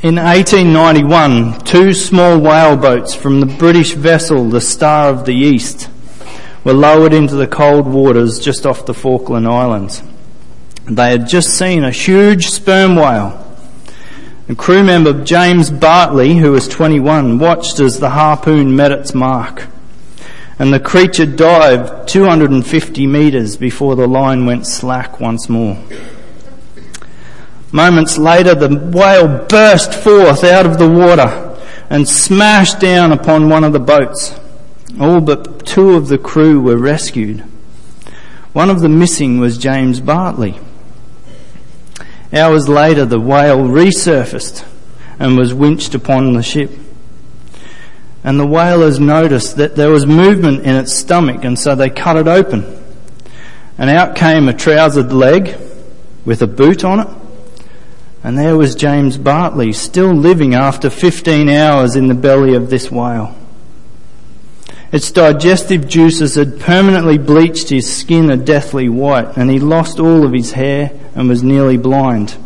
In 1891, two small whaleboats from the British vessel the Star of the East were lowered into the cold waters just off the Falkland Islands. They had just seen a huge sperm whale. And crew member James Bartley, who was 21, watched as the harpoon met its mark. And the creature dived 250 metres before the line went slack once more. Moments later, the whale burst forth out of the water and smashed down upon one of the boats. All but two of the crew were rescued. One of the missing was James Bartley. Hours later, the whale resurfaced and was winched upon the ship. And the whalers noticed that there was movement in its stomach, and so they cut it open. And out came a trousered leg with a boot on it and there was James Bartley, still living after 15 hours in the belly of this whale. Its digestive juices had permanently bleached his skin a deathly white, and he lost all of his hair and was nearly blind.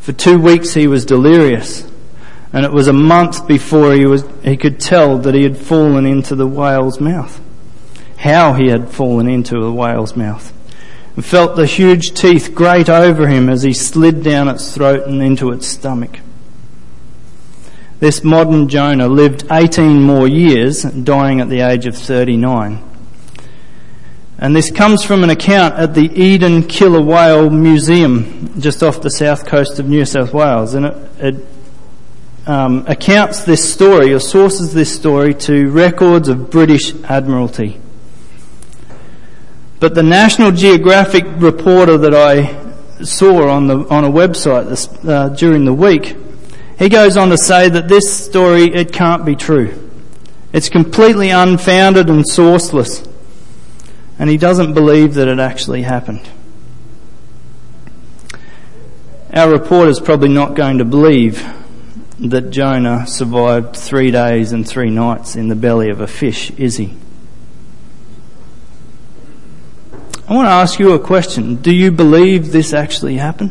For two weeks he was delirious, and it was a month before he, was, he could tell that he had fallen into the whale's mouth. How he had fallen into the whale's mouth and felt the huge teeth grate over him as he slid down its throat and into its stomach. This modern Jonah lived 18 more years, dying at the age of 39. And this comes from an account at the Eden Killer Whale Museum, just off the south coast of New South Wales. And it, it um, accounts this story, or sources this story, to records of British Admiralty. But the National Geographic reporter that I saw on the on a website this, uh, during the week, he goes on to say that this story it can't be true. It's completely unfounded and sourceless, and he doesn't believe that it actually happened. Our reporter's probably not going to believe that Jonah survived three days and three nights in the belly of a fish, is he? I want to ask you a question. Do you believe this actually happened?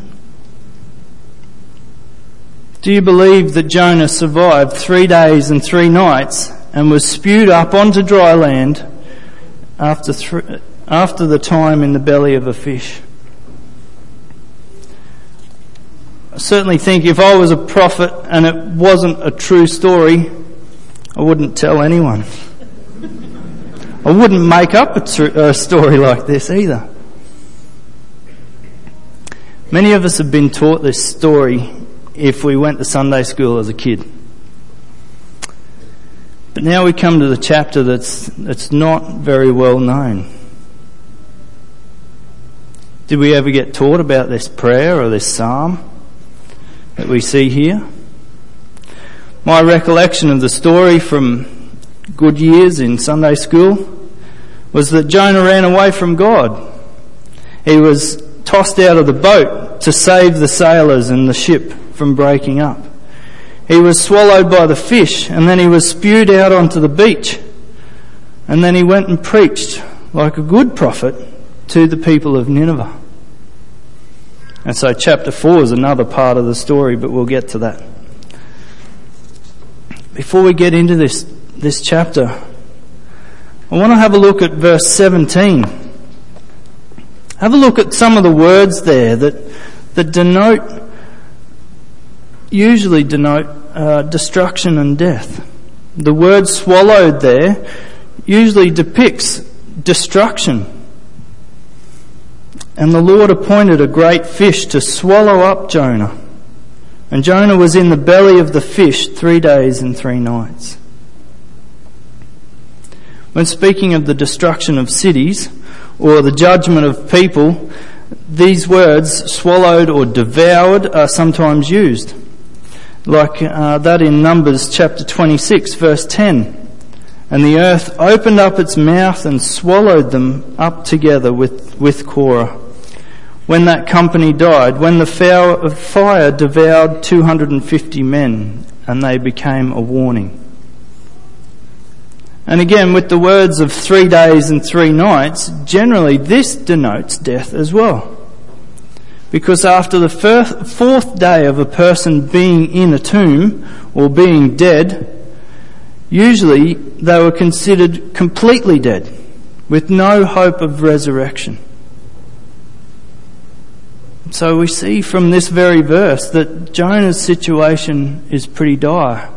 Do you believe that Jonah survived three days and three nights and was spewed up onto dry land after, th- after the time in the belly of a fish? I certainly think if I was a prophet and it wasn't a true story, I wouldn't tell anyone. I wouldn't make up a, tr- a story like this either. Many of us have been taught this story if we went to Sunday school as a kid. But now we come to the chapter that's, that's not very well known. Did we ever get taught about this prayer or this psalm that we see here? My recollection of the story from good years in Sunday school was that Jonah ran away from God. He was tossed out of the boat to save the sailors and the ship from breaking up. He was swallowed by the fish and then he was spewed out onto the beach. And then he went and preached like a good prophet to the people of Nineveh. And so chapter 4 is another part of the story, but we'll get to that. Before we get into this, this chapter, I want to have a look at verse 17. Have a look at some of the words there that, that denote, usually denote uh, destruction and death. The word swallowed there usually depicts destruction. And the Lord appointed a great fish to swallow up Jonah. And Jonah was in the belly of the fish three days and three nights. When speaking of the destruction of cities or the judgment of people, these words, swallowed or devoured, are sometimes used. Like uh, that in Numbers chapter 26, verse 10. And the earth opened up its mouth and swallowed them up together with, with Korah. When that company died, when the fire devoured 250 men, and they became a warning. And again, with the words of three days and three nights, generally this denotes death as well. Because after the fourth day of a person being in a tomb or being dead, usually they were considered completely dead with no hope of resurrection. So we see from this very verse that Jonah's situation is pretty dire.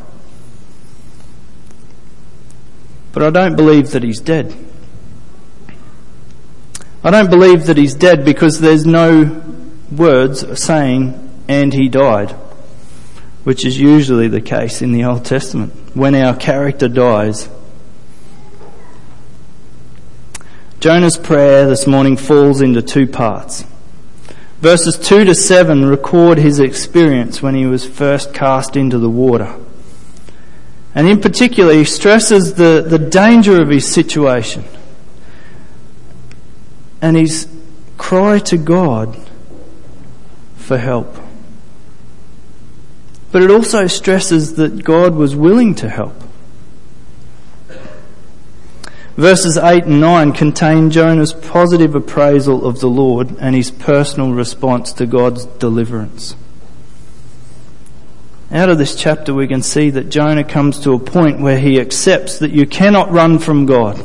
But I don't believe that he's dead. I don't believe that he's dead because there's no words saying, and he died, which is usually the case in the Old Testament. When our character dies, Jonah's prayer this morning falls into two parts. Verses 2 to 7 record his experience when he was first cast into the water. And in particular, he stresses the, the danger of his situation and his cry to God for help. But it also stresses that God was willing to help. Verses 8 and 9 contain Jonah's positive appraisal of the Lord and his personal response to God's deliverance. Out of this chapter, we can see that Jonah comes to a point where he accepts that you cannot run from God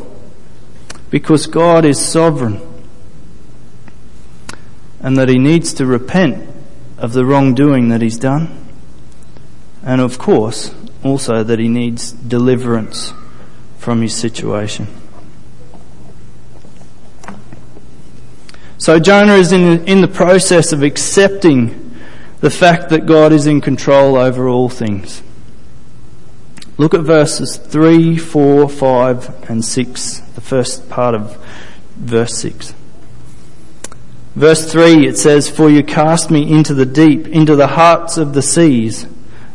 because God is sovereign and that he needs to repent of the wrongdoing that he's done. And of course, also that he needs deliverance from his situation. So Jonah is in, in the process of accepting the fact that God is in control over all things. Look at verses 3, 4, 5 and 6, the first part of verse 6. Verse 3 it says, For you cast me into the deep, into the hearts of the seas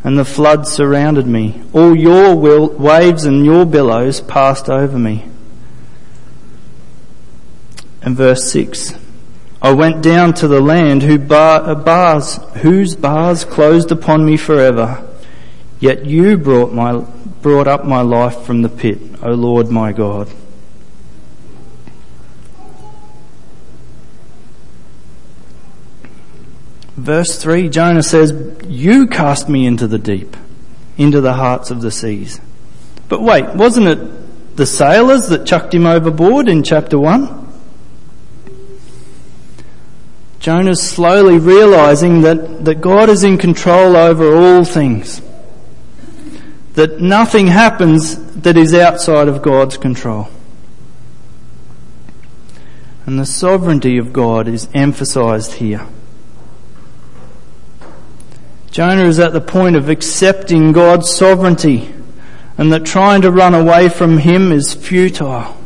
and the flood surrounded me. All your will, waves and your billows passed over me. And verse 6 I went down to the land whose uh, bars, whose bars closed upon me forever. Yet you brought, my, brought up my life from the pit, O Lord my God. Verse 3, Jonah says, You cast me into the deep, into the hearts of the seas. But wait, wasn't it the sailors that chucked him overboard in chapter 1? Jonah's slowly realizing that, that God is in control over all things. That nothing happens that is outside of God's control. And the sovereignty of God is emphasized here. Jonah is at the point of accepting God's sovereignty and that trying to run away from Him is futile.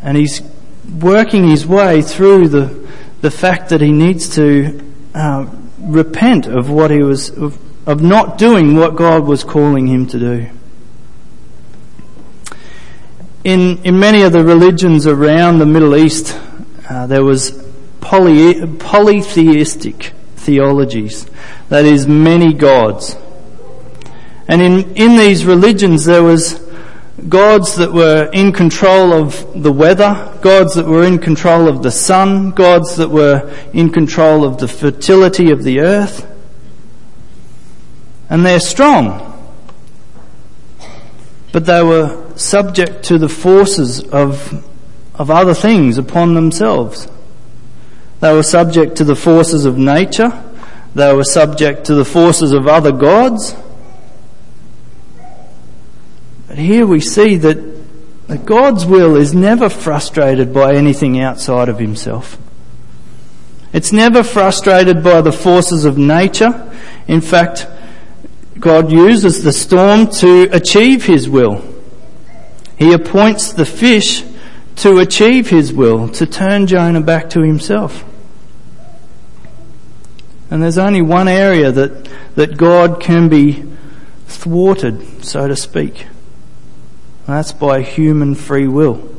And he's working his way through the, the fact that he needs to uh, repent of what he was, of, of not doing what God was calling him to do. In, in many of the religions around the Middle East, uh, there was poly, polytheistic theologies. That is, many gods. And in, in these religions, there was gods that were in control of the weather, gods that were in control of the sun, gods that were in control of the fertility of the earth. And they're strong. But they were subject to the forces of, of other things upon themselves. They were subject to the forces of nature. They were subject to the forces of other gods. But here we see that, that God's will is never frustrated by anything outside of himself. It's never frustrated by the forces of nature. In fact, God uses the storm to achieve his will. He appoints the fish to achieve his will, to turn Jonah back to himself. And there's only one area that, that God can be thwarted, so to speak. That's by human free will.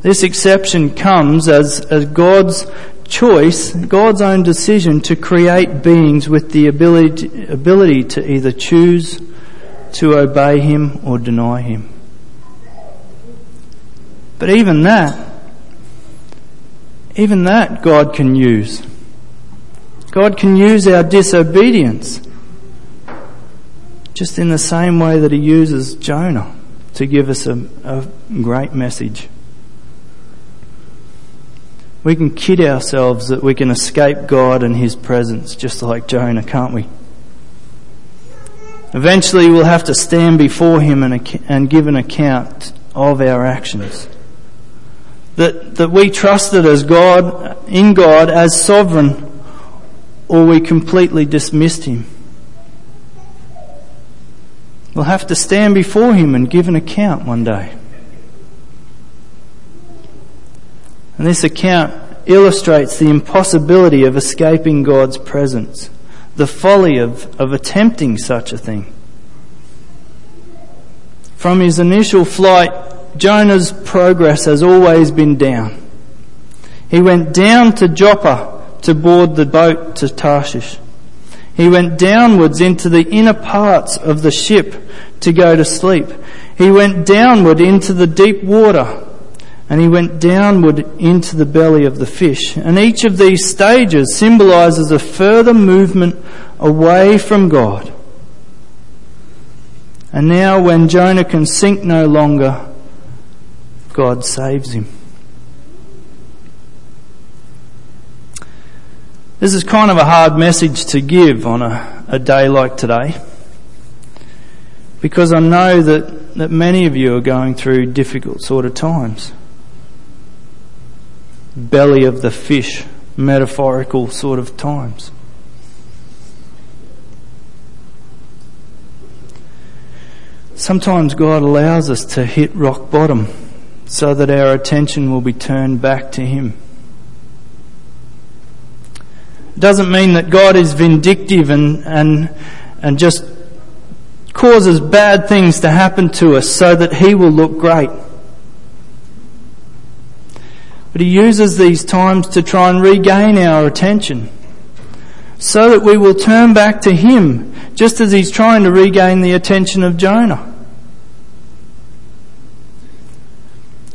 This exception comes as, as God's choice, God's own decision to create beings with the ability ability to either choose to obey Him or deny Him. But even that, even that God can use. God can use our disobedience just in the same way that He uses Jonah to give us a, a great message. We can kid ourselves that we can escape God and His presence just like Jonah, can't we? Eventually we'll have to stand before Him and, and give an account of our actions. That, that we trusted as God, in God as sovereign, or we completely dismissed Him. We'll have to stand before Him and give an account one day. And this account illustrates the impossibility of escaping God's presence, the folly of, of attempting such a thing. From his initial flight, Jonah's progress has always been down. He went down to Joppa to board the boat to Tarshish. He went downwards into the inner parts of the ship to go to sleep. He went downward into the deep water and he went downward into the belly of the fish. And each of these stages symbolizes a further movement away from God. And now when Jonah can sink no longer, God saves him. This is kind of a hard message to give on a, a day like today. Because I know that, that many of you are going through difficult sort of times belly of the fish, metaphorical sort of times. Sometimes God allows us to hit rock bottom so that our attention will be turned back to Him. Doesn't mean that God is vindictive and, and, and just causes bad things to happen to us so that He will look great. But he uses these times to try and regain our attention so that we will turn back to him just as he's trying to regain the attention of Jonah.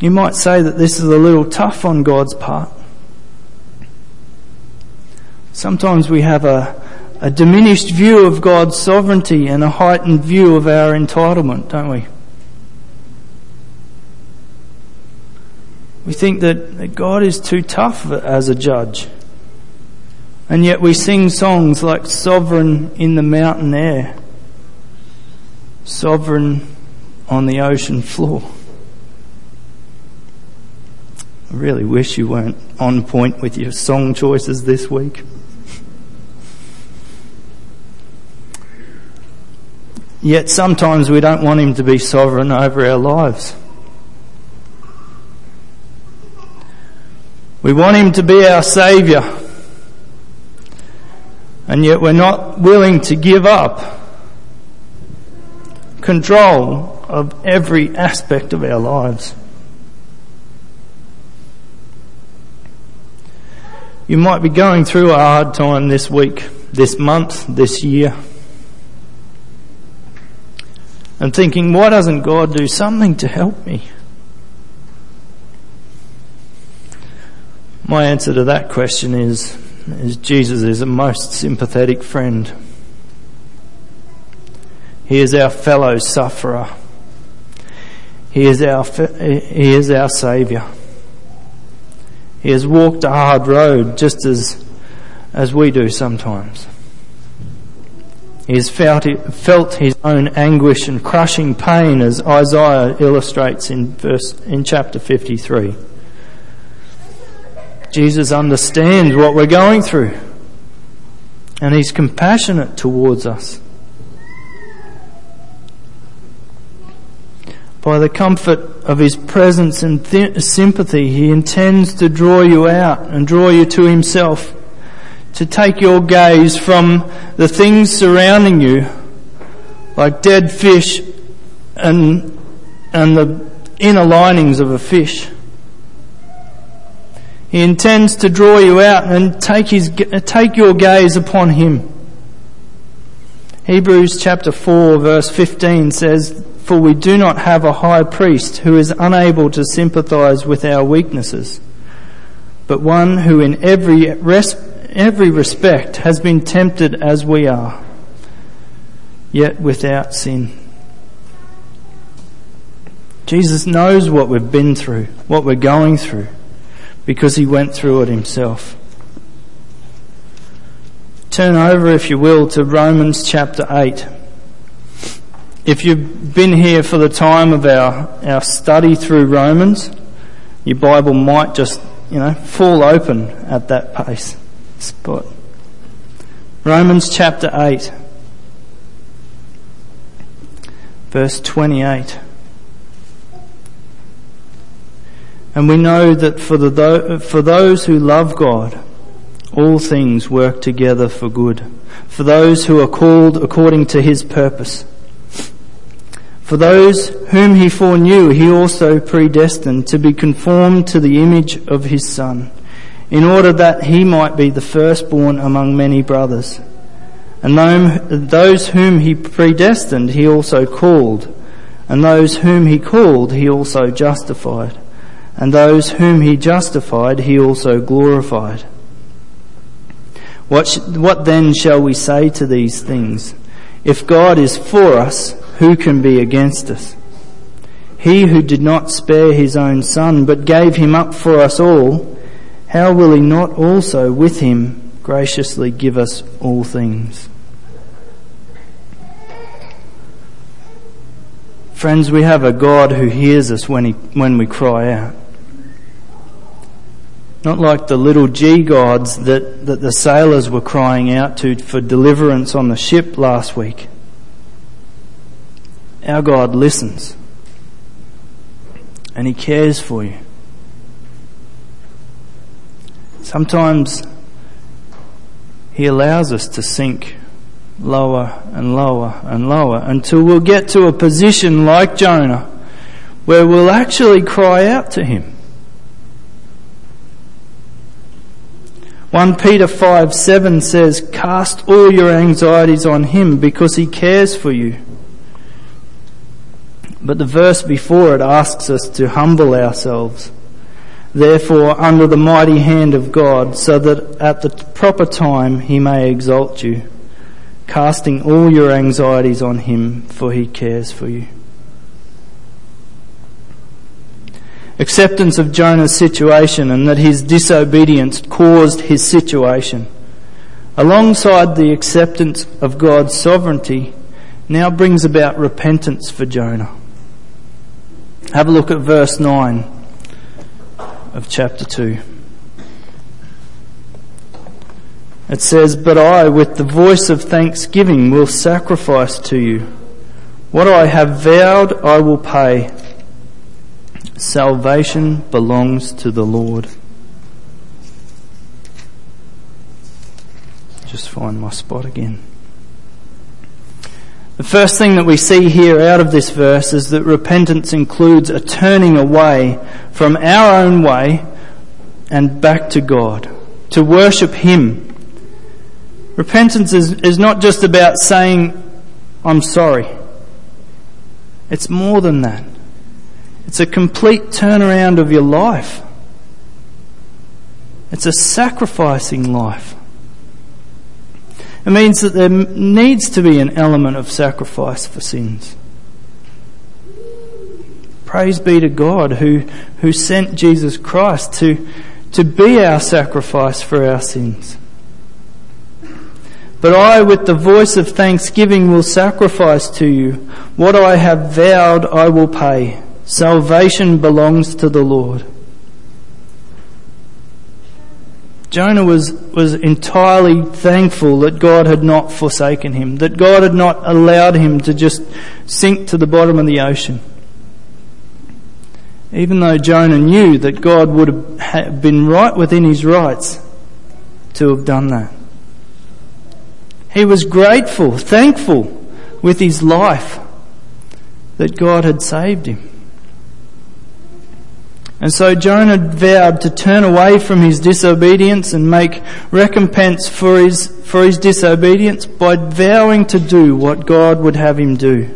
You might say that this is a little tough on God's part. Sometimes we have a, a diminished view of God's sovereignty and a heightened view of our entitlement, don't we? We think that God is too tough as a judge. And yet we sing songs like Sovereign in the Mountain Air, Sovereign on the Ocean Floor. I really wish you weren't on point with your song choices this week. Yet sometimes we don't want Him to be sovereign over our lives. We want Him to be our Saviour. And yet we're not willing to give up control of every aspect of our lives. You might be going through a hard time this week, this month, this year. And thinking, why doesn't God do something to help me? My answer to that question is, is Jesus is a most sympathetic friend. He is our fellow sufferer. He is our, he is our saviour. He has walked a hard road just as, as we do sometimes. He has felt, felt his own anguish and crushing pain as Isaiah illustrates in verse, in chapter 53. Jesus understands what we're going through. And He's compassionate towards us. By the comfort of His presence and th- sympathy, He intends to draw you out and draw you to Himself. To take your gaze from the things surrounding you, like dead fish and, and the inner linings of a fish he intends to draw you out and take, his, take your gaze upon Him. Hebrews chapter 4 verse 15 says, For we do not have a high priest who is unable to sympathize with our weaknesses, but one who in every, res- every respect has been tempted as we are, yet without sin. Jesus knows what we've been through, what we're going through, because he went through it himself. Turn over, if you will, to Romans chapter 8. If you've been here for the time of our, our study through Romans, your Bible might just, you know, fall open at that pace spot. Romans chapter 8, verse 28. And we know that for, the, for those who love God, all things work together for good, for those who are called according to his purpose. For those whom he foreknew, he also predestined to be conformed to the image of his Son, in order that he might be the firstborn among many brothers. And those whom he predestined, he also called. And those whom he called, he also justified. And those whom he justified, he also glorified. What, sh- what then shall we say to these things? If God is for us, who can be against us? He who did not spare his own son, but gave him up for us all, how will he not also with him graciously give us all things? Friends, we have a God who hears us when, he, when we cry out. Not like the little G gods that, that the sailors were crying out to for deliverance on the ship last week. Our God listens and He cares for you. Sometimes He allows us to sink lower and lower and lower until we'll get to a position like Jonah where we'll actually cry out to Him. 1 Peter 5 7 says, Cast all your anxieties on him because he cares for you. But the verse before it asks us to humble ourselves, therefore, under the mighty hand of God, so that at the proper time he may exalt you, casting all your anxieties on him, for he cares for you. acceptance of Jonah's situation and that his disobedience caused his situation, alongside the acceptance of God's sovereignty, now brings about repentance for Jonah. Have a look at verse 9 of chapter 2. It says, But I, with the voice of thanksgiving, will sacrifice to you. What I have vowed, I will pay. Salvation belongs to the Lord. Just find my spot again. The first thing that we see here out of this verse is that repentance includes a turning away from our own way and back to God, to worship Him. Repentance is, is not just about saying, I'm sorry. It's more than that. It's a complete turnaround of your life. It's a sacrificing life. It means that there needs to be an element of sacrifice for sins. Praise be to God who, who sent Jesus Christ to, to be our sacrifice for our sins. But I, with the voice of thanksgiving, will sacrifice to you. What I have vowed, I will pay. Salvation belongs to the Lord. Jonah was, was entirely thankful that God had not forsaken him, that God had not allowed him to just sink to the bottom of the ocean. Even though Jonah knew that God would have been right within his rights to have done that. He was grateful, thankful with his life that God had saved him. And so Jonah vowed to turn away from his disobedience and make recompense for his, for his disobedience by vowing to do what God would have him do.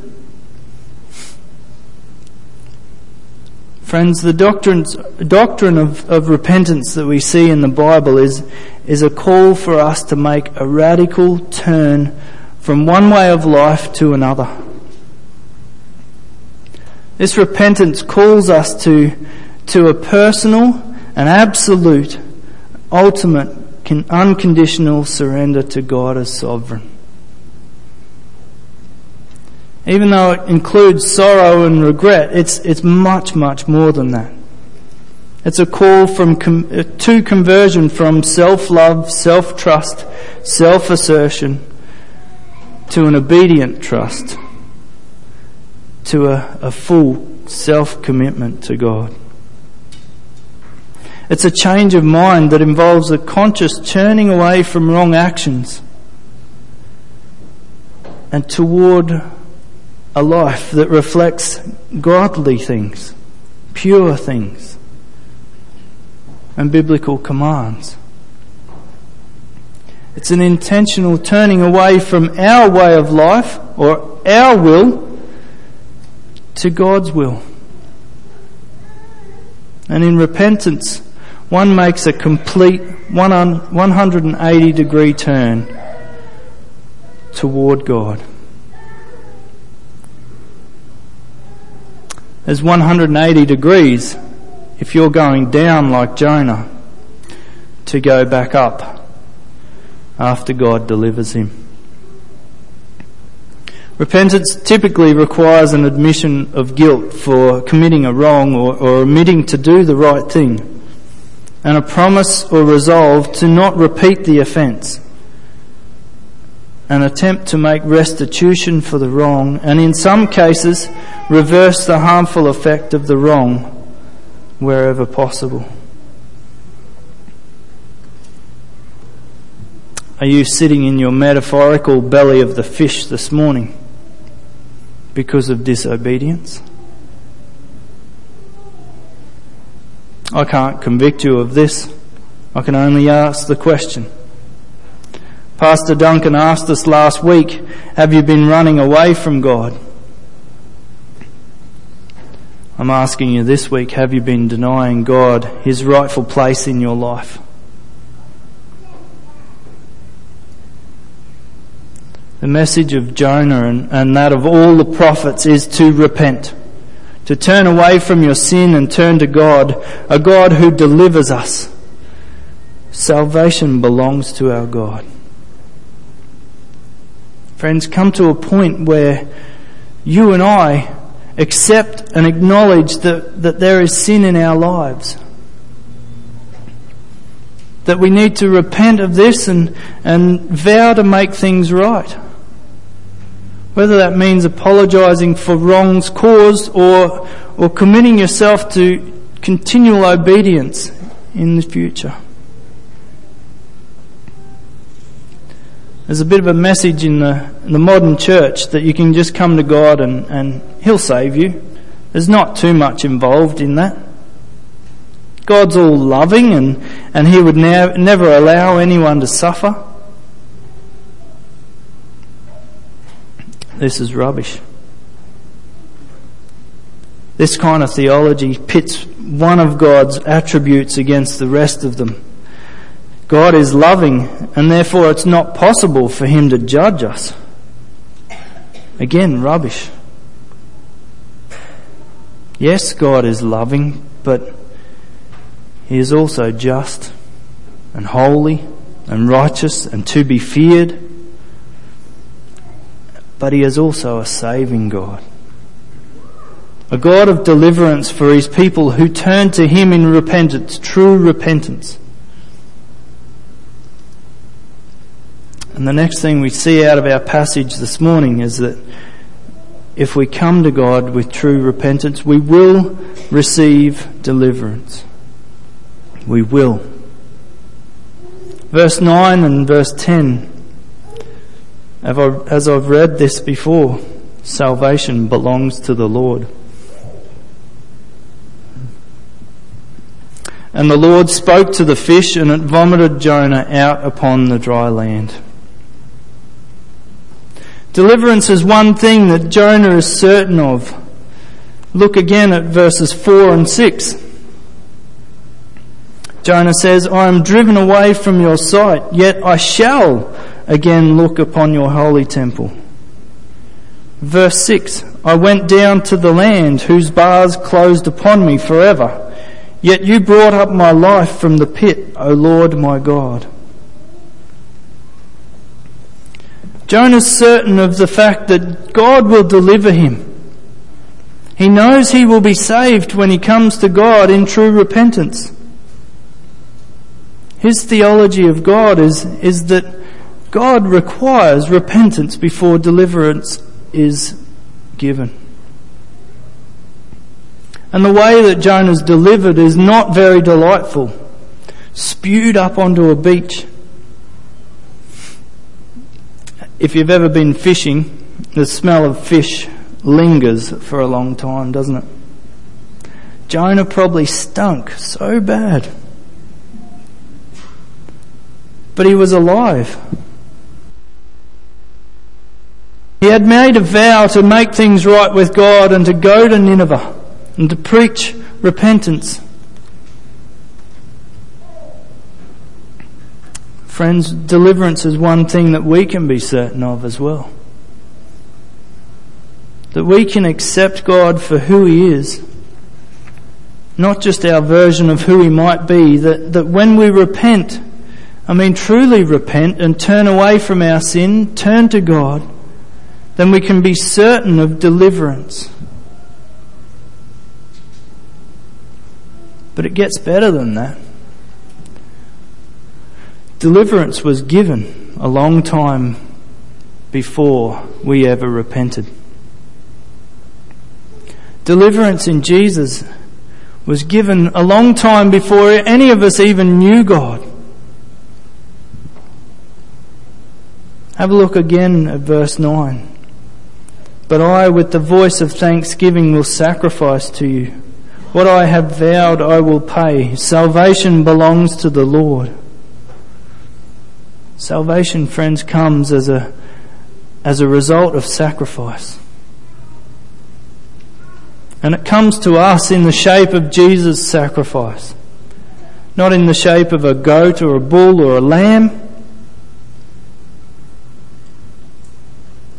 Friends, the doctrine of, of repentance that we see in the Bible is, is a call for us to make a radical turn from one way of life to another. This repentance calls us to, to a personal and absolute, ultimate, unconditional surrender to God as sovereign. Even though it includes sorrow and regret, it's, it's much, much more than that. It's a call from uh, to conversion from self-love, self-trust, self-assertion to an obedient trust, to a, a full self-commitment to God. It's a change of mind that involves a conscious turning away from wrong actions and toward a life that reflects godly things, pure things, and biblical commands. It's an intentional turning away from our way of life or our will to God's will. And in repentance, one makes a complete 180 degree turn toward God. There's 180 degrees if you're going down like Jonah to go back up after God delivers him. Repentance typically requires an admission of guilt for committing a wrong or, or omitting to do the right thing, and a promise or resolve to not repeat the offence an attempt to make restitution for the wrong, and in some cases, reverse the harmful effect of the wrong wherever possible. Are you sitting in your metaphorical belly of the fish this morning because of disobedience? I can't convict you of this. I can only ask the question. Pastor Duncan asked us last week, have you been running away from God? I'm asking you this week, have you been denying God his rightful place in your life? The message of Jonah and, and that of all the prophets is to repent, to turn away from your sin and turn to God, a God who delivers us. Salvation belongs to our God. Friends, come to a point where you and I accept and acknowledge that, that there is sin in our lives. That we need to repent of this and, and vow to make things right. Whether that means apologising for wrongs caused or, or committing yourself to continual obedience in the future. There's a bit of a message in the, in the modern church that you can just come to God and, and He'll save you. There's not too much involved in that. God's all loving and, and He would ne- never allow anyone to suffer. This is rubbish. This kind of theology pits one of God's attributes against the rest of them. God is loving and therefore it's not possible for Him to judge us. Again, rubbish. Yes, God is loving, but He is also just and holy and righteous and to be feared. But He is also a saving God. A God of deliverance for His people who turn to Him in repentance, true repentance. And the next thing we see out of our passage this morning is that if we come to God with true repentance, we will receive deliverance. We will. Verse 9 and verse 10. As I've read this before, salvation belongs to the Lord. And the Lord spoke to the fish and it vomited Jonah out upon the dry land. Deliverance is one thing that Jonah is certain of. Look again at verses 4 and 6. Jonah says, I am driven away from your sight, yet I shall again look upon your holy temple. Verse 6 I went down to the land whose bars closed upon me forever. Yet you brought up my life from the pit, O Lord my God. Jonah's certain of the fact that God will deliver him. He knows he will be saved when he comes to God in true repentance. His theology of God is, is that God requires repentance before deliverance is given. And the way that Jonah's delivered is not very delightful. Spewed up onto a beach. If you've ever been fishing, the smell of fish lingers for a long time, doesn't it? Jonah probably stunk so bad. But he was alive. He had made a vow to make things right with God and to go to Nineveh and to preach repentance. Friends, deliverance is one thing that we can be certain of as well. That we can accept God for who He is, not just our version of who He might be, that, that when we repent, I mean truly repent and turn away from our sin, turn to God, then we can be certain of deliverance. But it gets better than that. Deliverance was given a long time before we ever repented. Deliverance in Jesus was given a long time before any of us even knew God. Have a look again at verse 9. But I, with the voice of thanksgiving, will sacrifice to you. What I have vowed I will pay. Salvation belongs to the Lord. Salvation, friends, comes as a, as a result of sacrifice. And it comes to us in the shape of Jesus' sacrifice. Not in the shape of a goat or a bull or a lamb.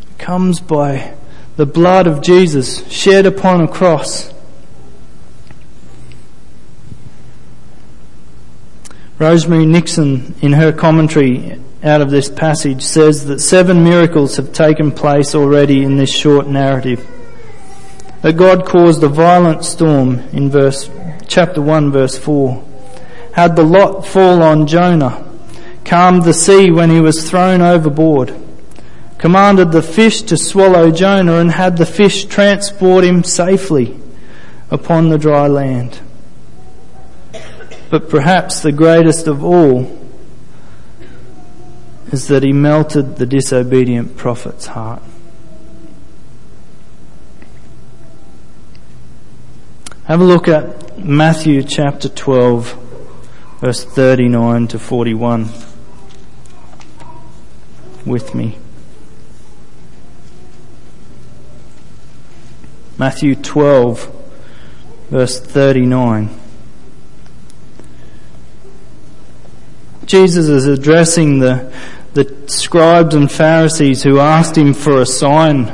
It comes by the blood of Jesus shed upon a cross Rosemary Nixon, in her commentary out of this passage, says that seven miracles have taken place already in this short narrative. That God caused a violent storm in verse, chapter 1 verse 4. Had the lot fall on Jonah. Calmed the sea when he was thrown overboard. Commanded the fish to swallow Jonah and had the fish transport him safely upon the dry land but perhaps the greatest of all is that he melted the disobedient prophet's heart. Have a look at Matthew chapter 12, verse 39 to 41 with me. Matthew 12, verse 39. Jesus is addressing the, the scribes and Pharisees who asked him for a sign.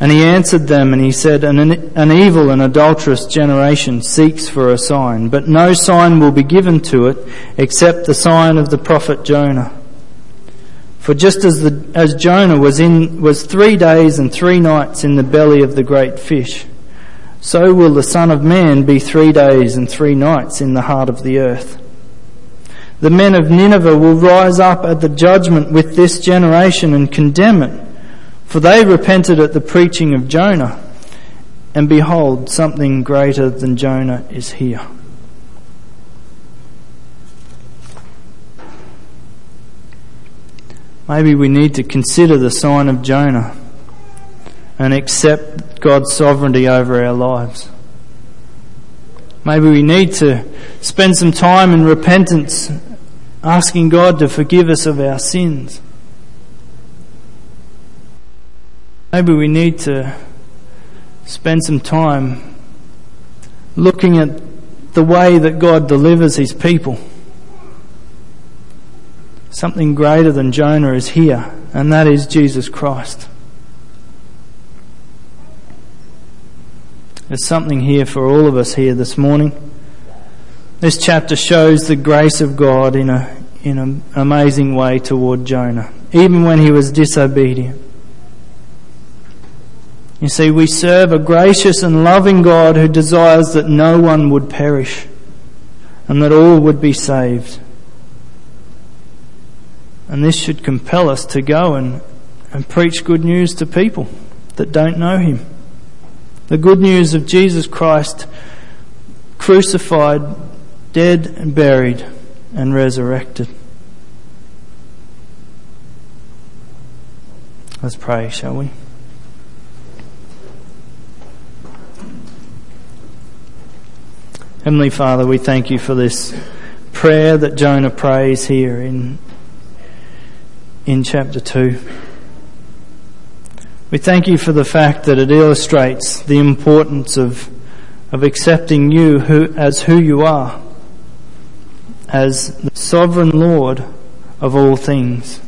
And he answered them and he said, an, an evil and adulterous generation seeks for a sign, but no sign will be given to it except the sign of the prophet Jonah. For just as, the, as Jonah was in, was three days and three nights in the belly of the great fish, so will the Son of Man be three days and three nights in the heart of the earth. The men of Nineveh will rise up at the judgment with this generation and condemn it, for they repented at the preaching of Jonah. And behold, something greater than Jonah is here. Maybe we need to consider the sign of Jonah and accept God's sovereignty over our lives. Maybe we need to spend some time in repentance, asking God to forgive us of our sins. Maybe we need to spend some time looking at the way that God delivers his people. Something greater than Jonah is here, and that is Jesus Christ. There's something here for all of us here this morning. This chapter shows the grace of God in a in an amazing way toward Jonah, even when he was disobedient. You see, we serve a gracious and loving God who desires that no one would perish and that all would be saved. And this should compel us to go and, and preach good news to people that don't know Him. The good news of Jesus Christ crucified, dead and buried and resurrected. Let's pray, shall we? Heavenly Father, we thank you for this prayer that Jonah prays here in, in chapter 2. We thank you for the fact that it illustrates the importance of, of accepting you who, as who you are, as the sovereign Lord of all things.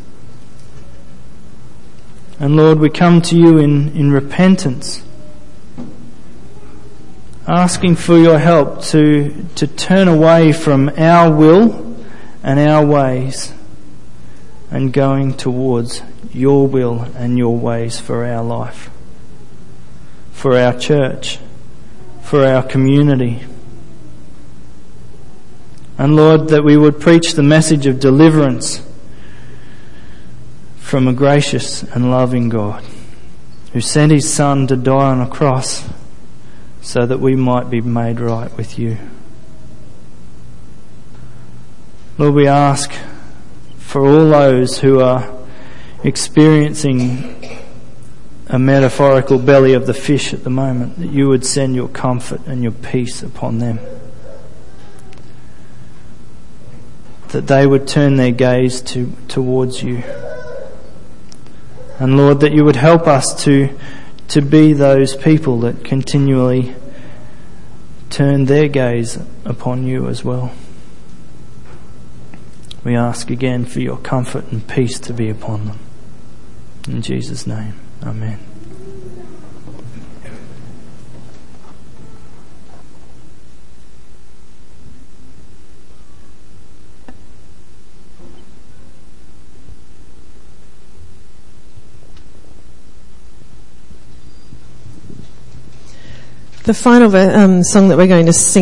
And Lord, we come to you in, in repentance asking for your help to, to turn away from our will and our ways and going towards your will and your ways for our life, for our church, for our community. And Lord, that we would preach the message of deliverance from a gracious and loving God who sent his Son to die on a cross so that we might be made right with you. Lord, we ask for all those who are experiencing a metaphorical belly of the fish at the moment, that you would send your comfort and your peace upon them. That they would turn their gaze to, towards you. And Lord, that you would help us to to be those people that continually turn their gaze upon you as well. We ask again for your comfort and peace to be upon them. In Jesus' name, Amen. The final um, song that we're going to sing